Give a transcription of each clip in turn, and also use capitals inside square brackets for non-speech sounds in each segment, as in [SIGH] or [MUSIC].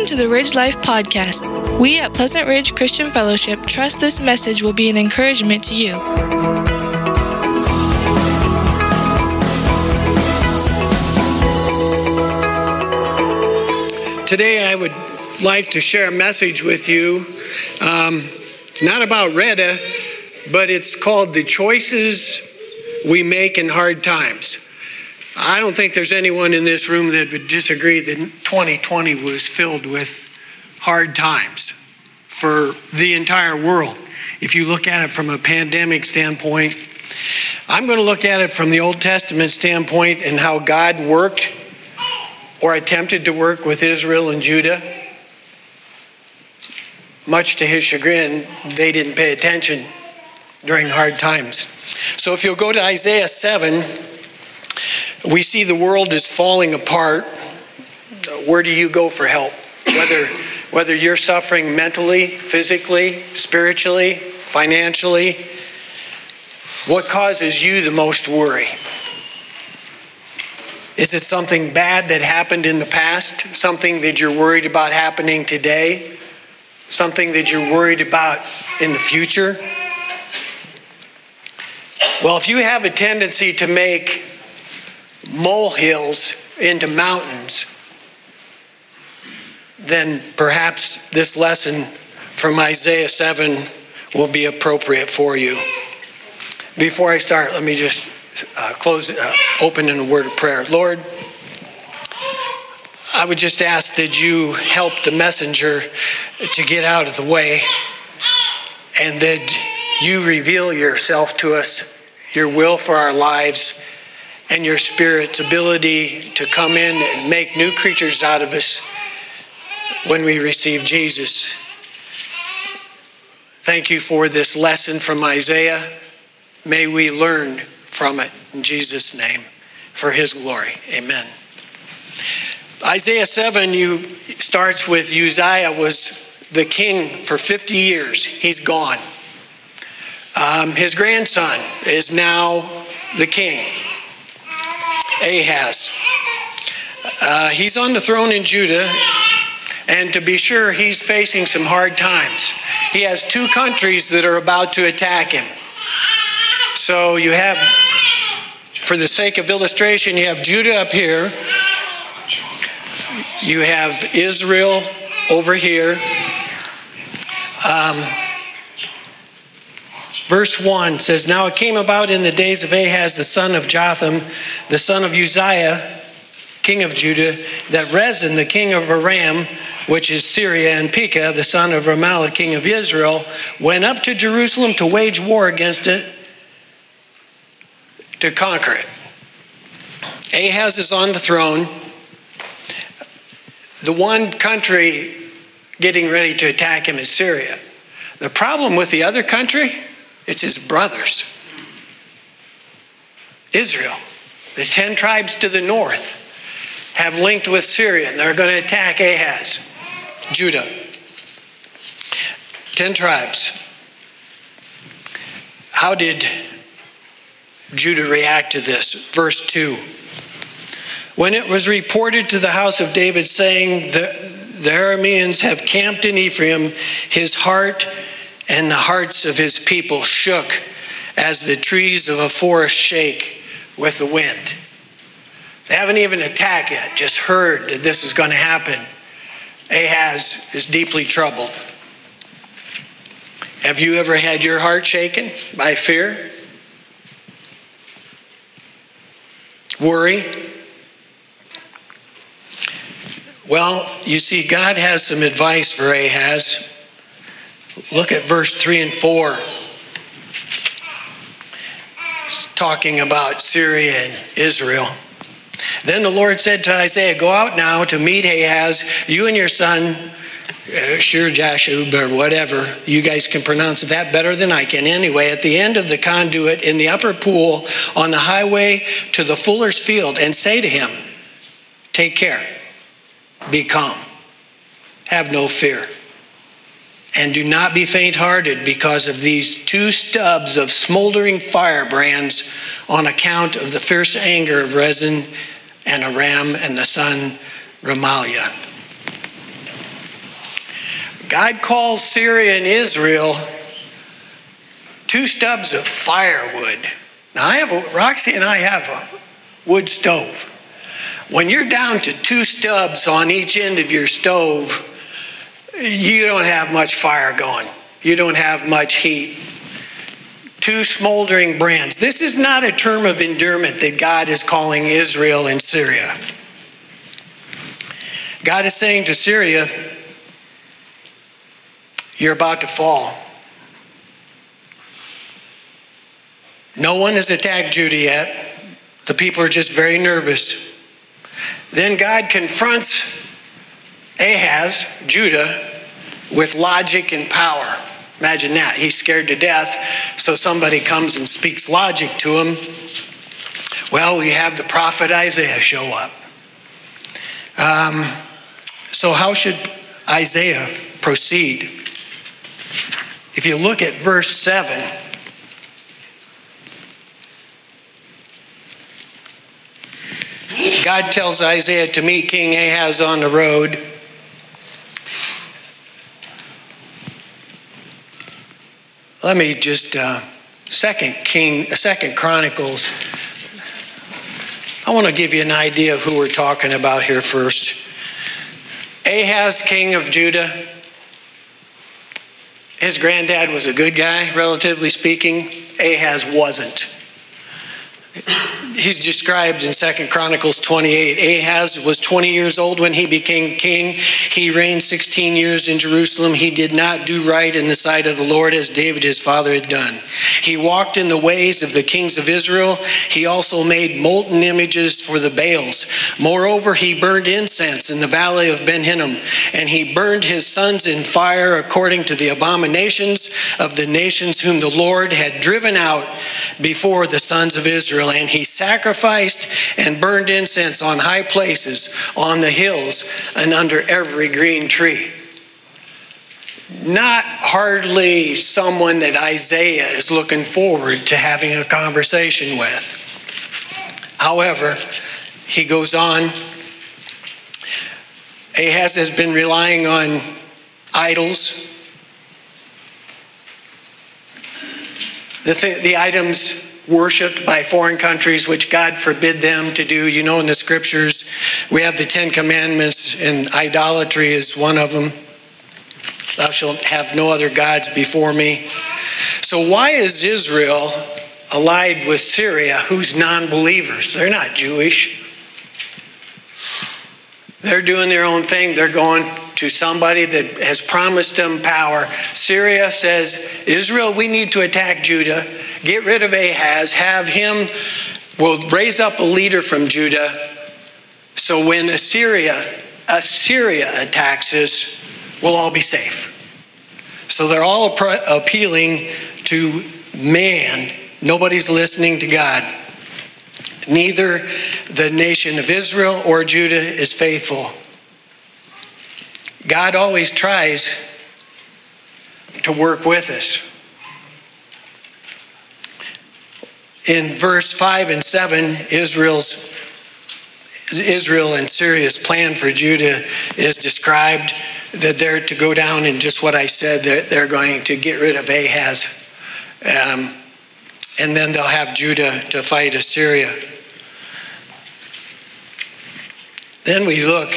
Welcome to the Ridge Life Podcast. We at Pleasant Ridge Christian Fellowship trust this message will be an encouragement to you. Today, I would like to share a message with you, um, not about Retta, but it's called The Choices We Make in Hard Times. I don't think there's anyone in this room that would disagree that 2020 was filled with hard times for the entire world. If you look at it from a pandemic standpoint, I'm going to look at it from the Old Testament standpoint and how God worked or attempted to work with Israel and Judah. Much to his chagrin, they didn't pay attention during hard times. So if you'll go to Isaiah 7, we see the world is falling apart. Where do you go for help? Whether, whether you're suffering mentally, physically, spiritually, financially, what causes you the most worry? Is it something bad that happened in the past? Something that you're worried about happening today? Something that you're worried about in the future? Well, if you have a tendency to make molehills into mountains, then perhaps this lesson from Isaiah 7 will be appropriate for you. Before I start, let me just uh, close, uh, open in a word of prayer. Lord, I would just ask that you help the messenger to get out of the way and that you reveal yourself to us, your will for our lives, and your spirit's ability to come in and make new creatures out of us when we receive Jesus. Thank you for this lesson from Isaiah. May we learn from it in Jesus' name for his glory. Amen. Isaiah 7 you starts with Uzziah was the king for 50 years. He's gone. Um, his grandson is now the king, Ahaz. Uh, he's on the throne in Judah, and to be sure, he's facing some hard times. He has two countries that are about to attack him. So you have, for the sake of illustration, you have Judah up here, you have Israel over here. Um, verse 1 says, Now it came about in the days of Ahaz, the son of Jotham, the son of Uzziah, king of Judah, that Rezin, the king of Aram, which is Syria, and Pekah, the son of Remaliah, king of Israel, went up to Jerusalem to wage war against it, to conquer it. Ahaz is on the throne. The one country getting ready to attack him is Syria. The problem with the other country, it's his brothers. Israel, the 10 tribes to the north, have linked with Syria and they're going to attack Ahaz, Judah. 10 tribes. How did Judah react to this? Verse 2. When it was reported to the house of David, saying, The, the Arameans have camped in Ephraim, his heart and the hearts of his people shook as the trees of a forest shake with the wind. They haven't even attacked yet, just heard that this is going to happen. Ahaz is deeply troubled. Have you ever had your heart shaken by fear? Worry? Well, you see, God has some advice for Ahaz. Look at verse 3 and 4. It's talking about Syria and Israel. Then the Lord said to Isaiah, Go out now to meet Ahaz, you and your son, uh, Shir Jashub, or whatever. You guys can pronounce that better than I can. Anyway, at the end of the conduit in the upper pool on the highway to the fuller's field, and say to him, Take care, be calm, have no fear. And do not be faint hearted because of these two stubs of smoldering firebrands on account of the fierce anger of Rezin and Aram and the son Remaliah. God calls Syria and Israel two stubs of firewood. Now, I have a, Roxy and I have a wood stove. When you're down to two stubs on each end of your stove, you don't have much fire going. You don't have much heat. Two smoldering brands. This is not a term of endearment that God is calling Israel and Syria. God is saying to Syria, You're about to fall. No one has attacked Judah yet. The people are just very nervous. Then God confronts Ahaz, Judah, with logic and power. Imagine that. He's scared to death, so somebody comes and speaks logic to him. Well, we have the prophet Isaiah show up. Um, so, how should Isaiah proceed? If you look at verse 7, God tells Isaiah to meet King Ahaz on the road. Let me just uh, second King, second Chronicles. I want to give you an idea of who we're talking about here first. Ahaz, king of Judah. His granddad was a good guy, relatively speaking. Ahaz wasn't he's described in Second Chronicles 28. Ahaz was 20 years old when he became king. He reigned 16 years in Jerusalem. He did not do right in the sight of the Lord as David his father had done. He walked in the ways of the kings of Israel. He also made molten images for the Baals. Moreover, he burned incense in the valley of Ben Hinnom, and he burned his sons in fire according to the abominations of the nations whom the Lord had driven out before the sons of Israel. And he sacrificed and burned incense on high places, on the hills, and under every green tree. Not hardly someone that Isaiah is looking forward to having a conversation with. However, he goes on. Ahaz has been relying on idols. The, th- the items worshiped by foreign countries, which God forbid them to do. You know, in the scriptures, we have the Ten Commandments, and idolatry is one of them. Thou shalt have no other gods before me. So, why is Israel allied with Syria, who's non believers? They're not Jewish. They're doing their own thing. They're going to somebody that has promised them power. Syria says, Israel, we need to attack Judah, get rid of Ahaz, have him, we'll raise up a leader from Judah. So when Assyria, Assyria attacks us, we'll all be safe. So they're all appealing to man. Nobody's listening to God. Neither the nation of Israel or Judah is faithful. God always tries to work with us. In verse 5 and 7, Israel's Israel and Syria's plan for Judah is described that they're to go down and just what I said, they're, they're going to get rid of Ahaz. Um, and then they'll have Judah to fight Assyria. Then we look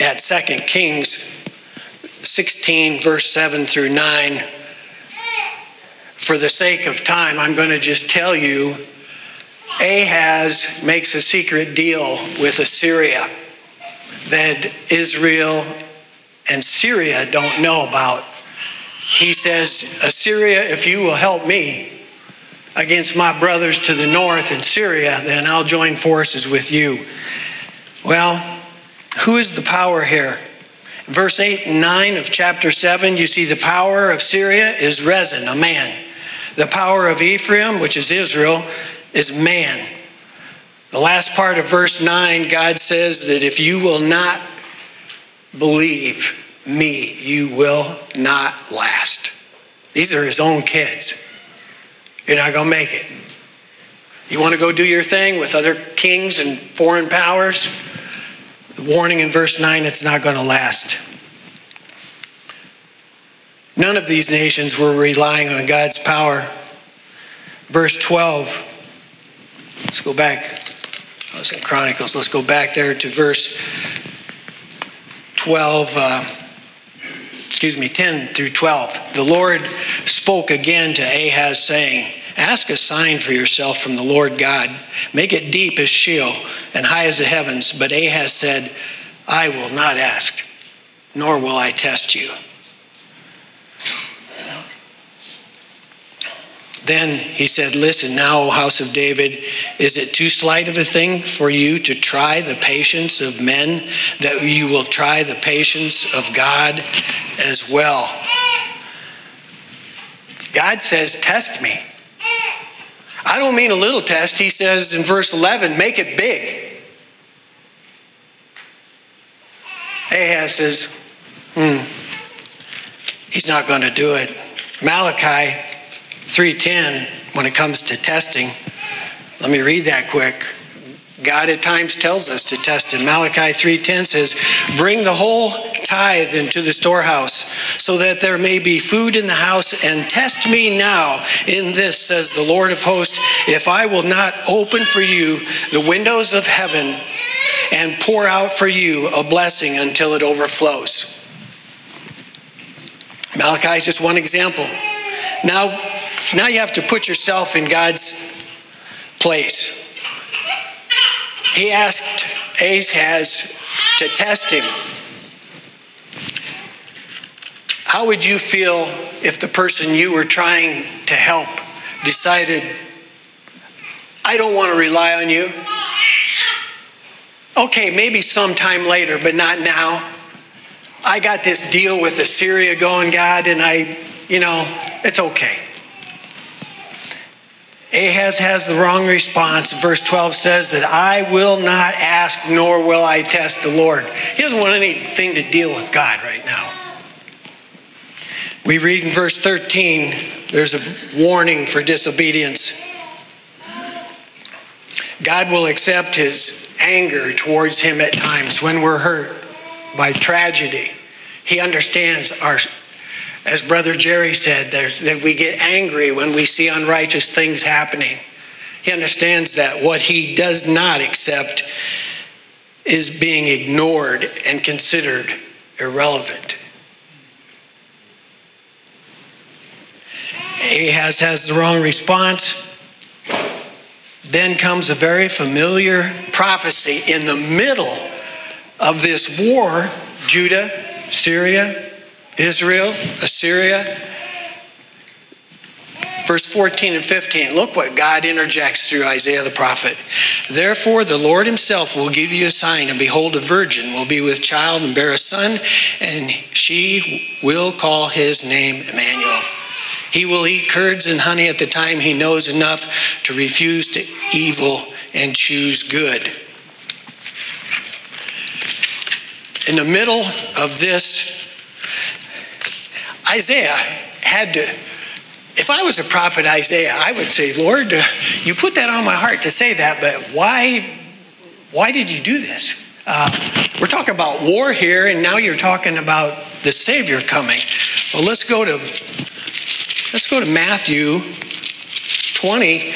at 2 Kings 16, verse 7 through 9. For the sake of time, I'm going to just tell you Ahaz makes a secret deal with Assyria that Israel and Syria don't know about. He says, Assyria, if you will help me against my brothers to the north in Syria, then I'll join forces with you. Well, who is the power here? Verse 8 and 9 of chapter 7, you see the power of Syria is Rezin, a man. The power of Ephraim, which is Israel, is man. The last part of verse 9, God says that if you will not believe me, you will not last. These are his own kids. You're not going to make it. You want to go do your thing with other kings and foreign powers? Warning in verse 9 it's not going to last. None of these nations were relying on God's power. Verse 12. Let's go back. I was in Chronicles. Let's go back there to verse 12. Uh, excuse me, 10 through 12. The Lord spoke again to Ahaz, saying, Ask a sign for yourself from the Lord God. Make it deep as Sheol and high as the heavens. But Ahaz said, I will not ask, nor will I test you. Then he said, Listen now, O house of David, is it too slight of a thing for you to try the patience of men, that you will try the patience of God as well? God says, Test me. I don't mean a little test. He says in verse 11, make it big. Ahaz says, hmm, he's not going to do it. Malachi 3:10 when it comes to testing. Let me read that quick. God at times tells us to test him. Malachi 3:10 says, "Bring the whole tithe into the storehouse, so that there may be food in the house, and test me now in this," says the Lord of hosts, "if I will not open for you the windows of heaven and pour out for you a blessing until it overflows." Malachi is just one example. Now, now you have to put yourself in God's place. He asked Ahaz to test him. How would you feel if the person you were trying to help decided, I don't want to rely on you? Okay, maybe sometime later, but not now. I got this deal with Assyria going, God, and I, you know, it's okay. Ahaz has the wrong response. Verse 12 says that I will not ask, nor will I test the Lord. He doesn't want anything to deal with God right now. We read in verse 13, there's a warning for disobedience. God will accept his anger towards him at times when we're hurt by tragedy. He understands our as Brother Jerry said, that we get angry when we see unrighteous things happening. He understands that what he does not accept is being ignored and considered irrelevant. Ahaz has the wrong response. Then comes a very familiar prophecy in the middle of this war Judah, Syria, Israel, Assyria. Verse 14 and 15, look what God interjects through Isaiah the prophet. Therefore, the Lord himself will give you a sign, and behold, a virgin will be with child and bear a son, and she will call his name Emmanuel. He will eat curds and honey at the time he knows enough to refuse to evil and choose good. In the middle of this Isaiah had to, if I was a prophet Isaiah, I would say, Lord, you put that on my heart to say that, but why, why did you do this? Uh, we're talking about war here, and now you're talking about the Savior coming. Well, let's go to let's go to Matthew 20,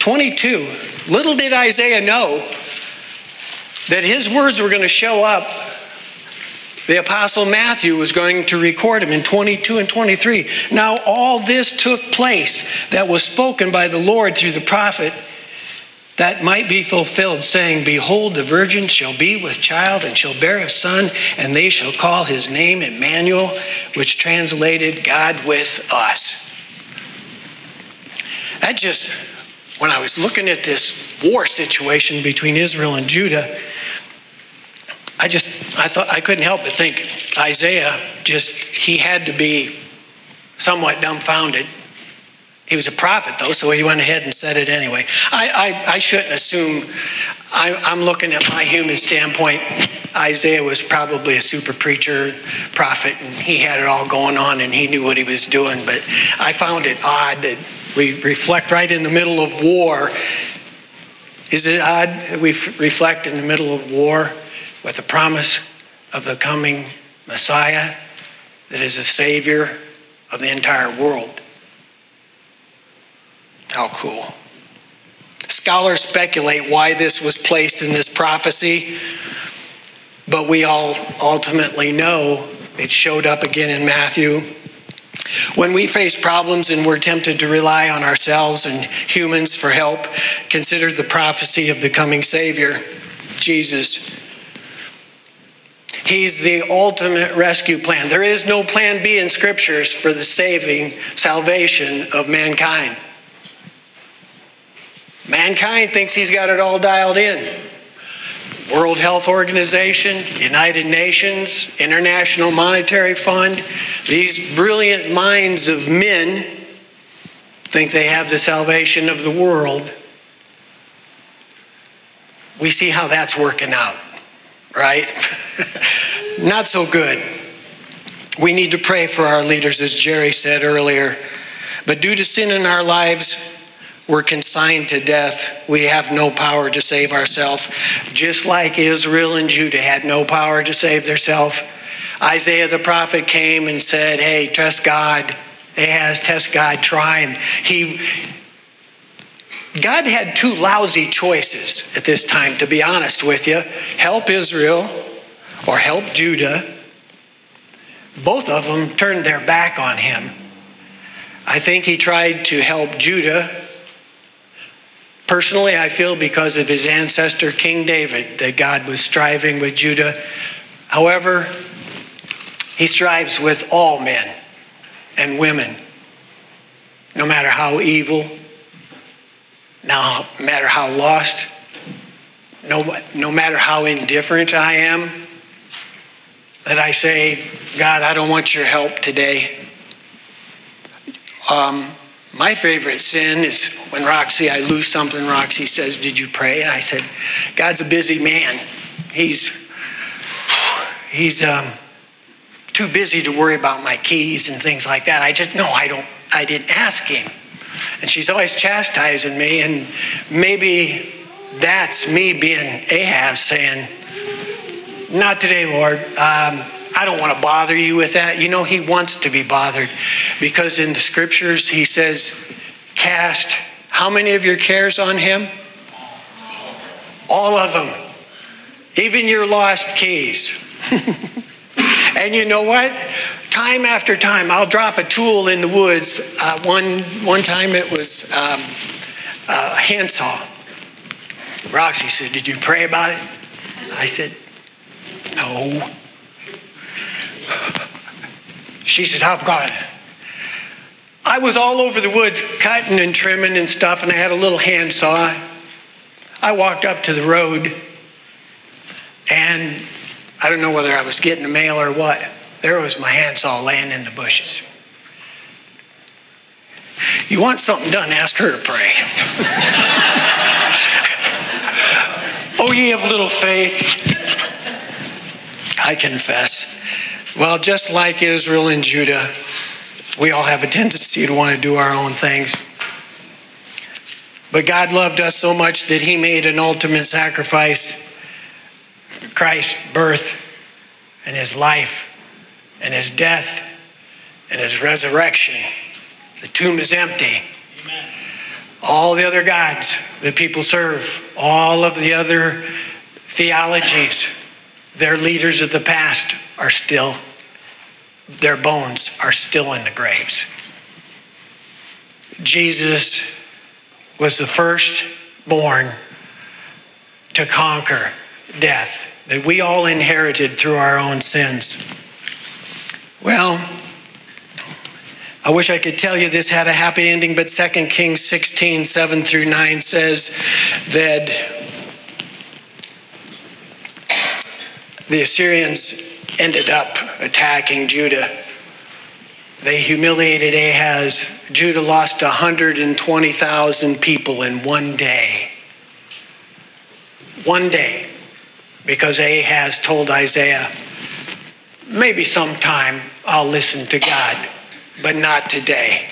22. Little did Isaiah know that his words were going to show up the Apostle Matthew was going to record him in 22 and 23. Now, all this took place that was spoken by the Lord through the prophet that might be fulfilled, saying, Behold, the virgin shall be with child and shall bear a son, and they shall call his name Emmanuel, which translated God with us. That just, when I was looking at this war situation between Israel and Judah, I just, I thought, I couldn't help but think Isaiah just, he had to be somewhat dumbfounded. He was a prophet, though, so he went ahead and said it anyway. I, I, I shouldn't assume, I, I'm looking at my human standpoint. Isaiah was probably a super preacher, prophet, and he had it all going on and he knew what he was doing. But I found it odd that we reflect right in the middle of war. Is it odd that we reflect in the middle of war? with the promise of the coming Messiah. that is a savior of the entire world. How cool. Scholars speculate why this was placed in this prophecy, but we all ultimately know it showed up again in Matthew. When we face problems and we're tempted to rely on ourselves and humans for help, consider the prophecy of the coming Savior, Jesus. He's the ultimate rescue plan. There is no plan B in scriptures for the saving salvation of mankind. Mankind thinks he's got it all dialed in. World Health Organization, United Nations, International Monetary Fund, these brilliant minds of men think they have the salvation of the world. We see how that's working out, right? [LAUGHS] Not so good. We need to pray for our leaders, as Jerry said earlier. But due to sin in our lives, we're consigned to death. We have no power to save ourselves. Just like Israel and Judah had no power to save themselves, Isaiah the prophet came and said, Hey, trust God. Ahaz, test God, try him. He, God had two lousy choices at this time, to be honest with you help Israel or help Judah. Both of them turned their back on him. I think he tried to help Judah Personally, I feel because of his ancestor, King David, that God was striving with Judah. However, he strives with all men and women, no matter how evil, no matter how lost, no, no matter how indifferent I am, that I say, God, I don't want your help today. Um, my favorite sin is when Roxy, I lose something, Roxy says, Did you pray? And I said, God's a busy man. He's, he's um, too busy to worry about my keys and things like that. I just, no, I don't, I didn't ask him. And she's always chastising me, and maybe that's me being Ahaz saying, Not today, Lord. Um, I don't want to bother you with that. You know, he wants to be bothered because in the scriptures he says, Cast how many of your cares on him? All of them. Even your lost keys. [LAUGHS] and you know what? Time after time, I'll drop a tool in the woods. Uh, one, one time it was um, a handsaw. Roxy said, Did you pray about it? I said, No. [LAUGHS] She said, got it. I was all over the woods cutting and trimming and stuff, and I had a little handsaw. I walked up to the road, and I don't know whether I was getting the mail or what. There was my handsaw laying in the bushes. You want something done, ask her to pray. [LAUGHS] oh, ye of little faith. I confess. Well, just like Israel and Judah, we all have a tendency to want to do our own things. But God loved us so much that He made an ultimate sacrifice Christ's birth and His life and His death and His resurrection. The tomb is empty. Amen. All the other gods that people serve, all of the other theologies, their leaders of the past are still, their bones are still in the graves. Jesus was the first born to conquer death that we all inherited through our own sins. Well, I wish I could tell you this had a happy ending, but 2 Kings 16, 7 through 9 says that the Assyrians ended up attacking Judah. They humiliated Ahaz. Judah lost 120,000 people in one day. One day. Because Ahaz told Isaiah, maybe sometime I'll listen to God, but not today.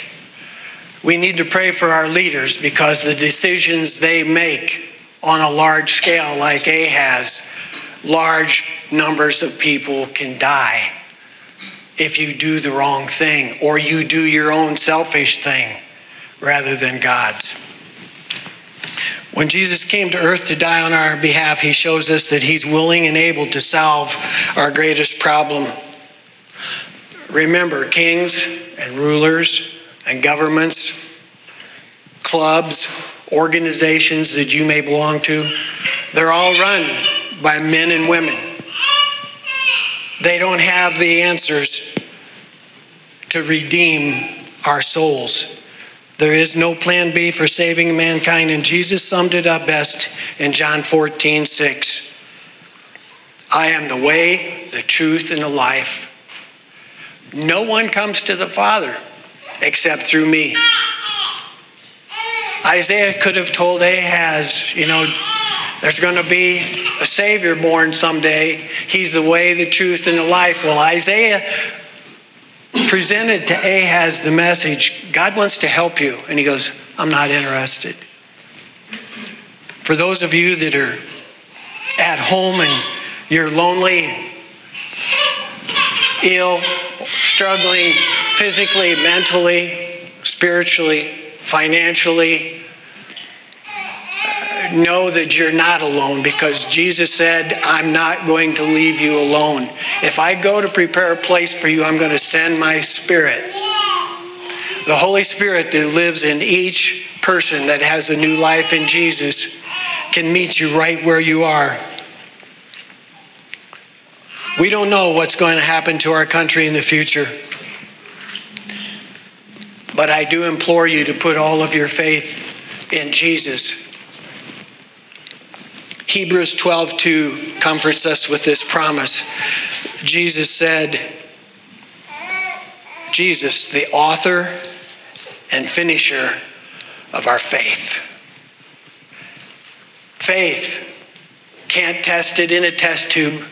We need to pray for our leaders because the decisions they make on a large scale, like Ahaz, large numbers of people can die if you do the wrong thing or you do your own selfish thing rather than God's. When Jesus came to earth to die on our behalf, he shows us that he's willing and able to solve our greatest problem. Remember, kings and rulers and governments, clubs, organizations that you may belong to, they're all run by men and women. They don't have the answers to redeem our souls. There is no plan B for saving mankind, and Jesus summed it up best in John 14, 6. I am the way, the truth, and the life. No one comes to the Father except through me. Isaiah could have told Ahaz, you know, there's going to be a Savior born someday. He's the way, the truth, and the life. Well, Isaiah presented to Ahaz the message God wants to help you. And he goes, I'm not interested. For those of you that are at home and you're lonely, ill, struggling physically, mentally, spiritually, financially, know that you're not alone because Jesus said, I'm not going to leave you alone. If I go to prepare a place for you, I'm going to send my Spirit. The Holy Spirit that lives in each person that has a new life in Jesus can meet you right where you are. We don't know what's going to happen to our country in the future. But I do implore you to put all of your faith in Jesus Hebrews 12:2 comforts us with this promise. Jesus said, Jesus, the author and finisher of our faith. Faith can't test it in a test tube.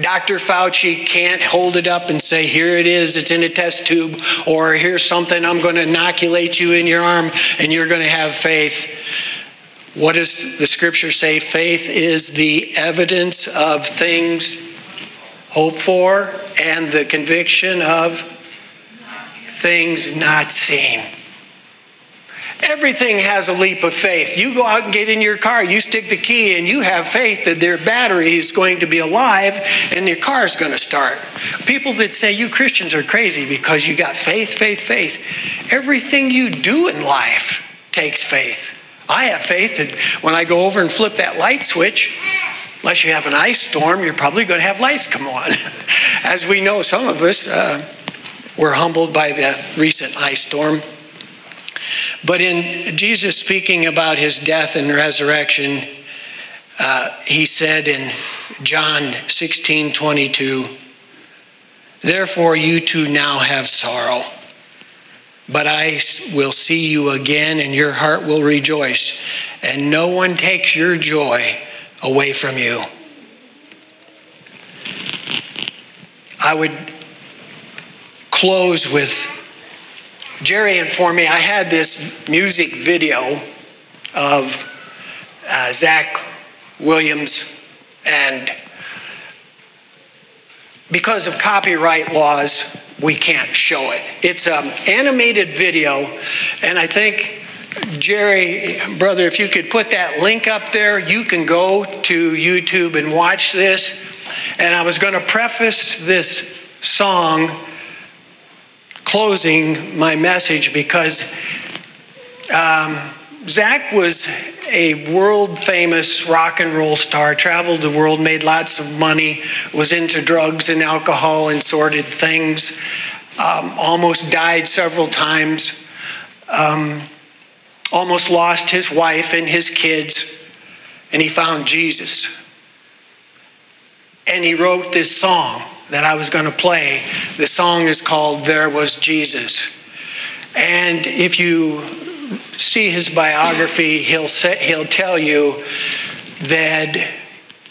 Dr. Fauci can't hold it up and say, Here it is, it's in a test tube, or here's something, I'm going to inoculate you in your arm and you're going to have faith. What does the scripture say? Faith is the evidence of things hoped for and the conviction of things not seen. Everything has a leap of faith. You go out and get in your car, you stick the key and you have faith that their battery is going to be alive and your car is going to start. People that say you Christians are crazy because you got faith, faith, faith. Everything you do in life takes faith. I have faith that when I go over and flip that light switch, unless you have an ice storm, you're probably going to have lights come on. [LAUGHS] As we know, some of us uh, were humbled by the recent ice storm. But in Jesus speaking about his death and resurrection, uh, he said in John 16 22, Therefore, you too now have sorrow but I will see you again, and your heart will rejoice, and no one takes your joy away from you. I would close with Jerry informed me I had this music video of uh, Zach Williams, and because of copyright laws, we can't show it. It's an animated video, and I think, Jerry, brother, if you could put that link up there, you can go to YouTube and watch this. And I was going to preface this song closing my message because um, Zach was a world famous rock and roll star, traveled the world, made lots of money, was into drugs and alcohol and sordid things, um, almost died several times, um, almost lost his wife and his kids, and he found Jesus. And he wrote this song that I was going to play. The song is called There Was Jesus. And if you see his biography, he'll, say, he'll tell you that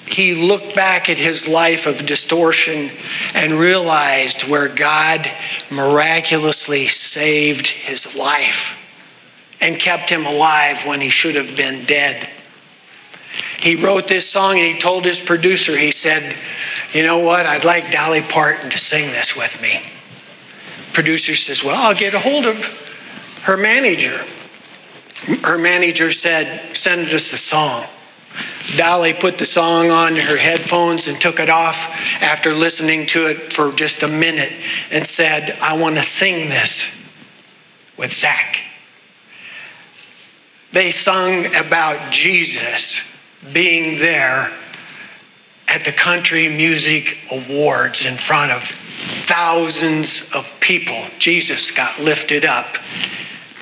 he looked back at his life of distortion and realized where God miraculously saved his life and kept him alive when he should have been dead. He wrote this song and he told his producer, he said, you know what? I'd like Dolly Parton to sing this with me. Producer says, well, I'll get a hold of her manager. Her manager said, send us a song. Dolly put the song on her headphones and took it off after listening to it for just a minute and said, I want to sing this with Zach. They sung about Jesus being there at the Country Music Awards in front of thousands of people. Jesus got lifted up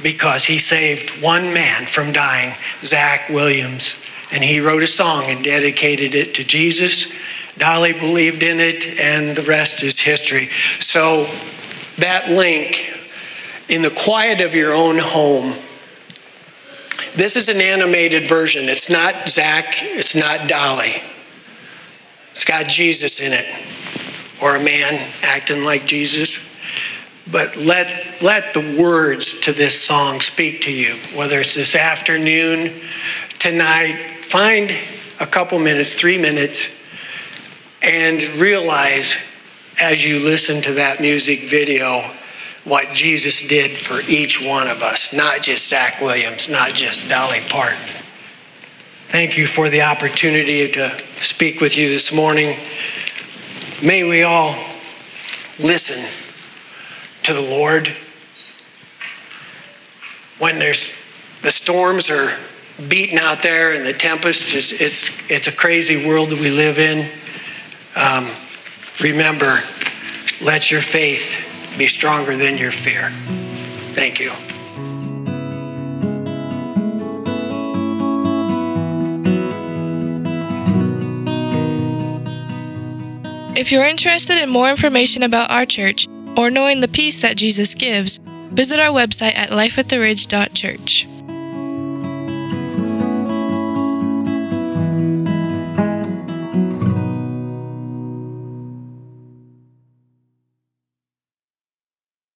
because he saved one man from dying, Zach Williams. And he wrote a song and dedicated it to Jesus. Dolly believed in it, and the rest is history. So, that link in the quiet of your own home. This is an animated version. It's not Zach, it's not Dolly. It's got Jesus in it, or a man acting like Jesus. But let, let the words to this song speak to you, whether it's this afternoon, tonight. Find a couple minutes, three minutes, and realize as you listen to that music video what Jesus did for each one of us, not just Zach Williams, not just Dolly Parton. Thank you for the opportunity to speak with you this morning. May we all listen to the Lord. When there's the storms are beating out there and the tempest is it's it's a crazy world that we live in. Um, remember, let your faith be stronger than your fear. Thank you. If you're interested in more information about our church, or knowing the peace that Jesus gives, visit our website at lifeattheridge.church.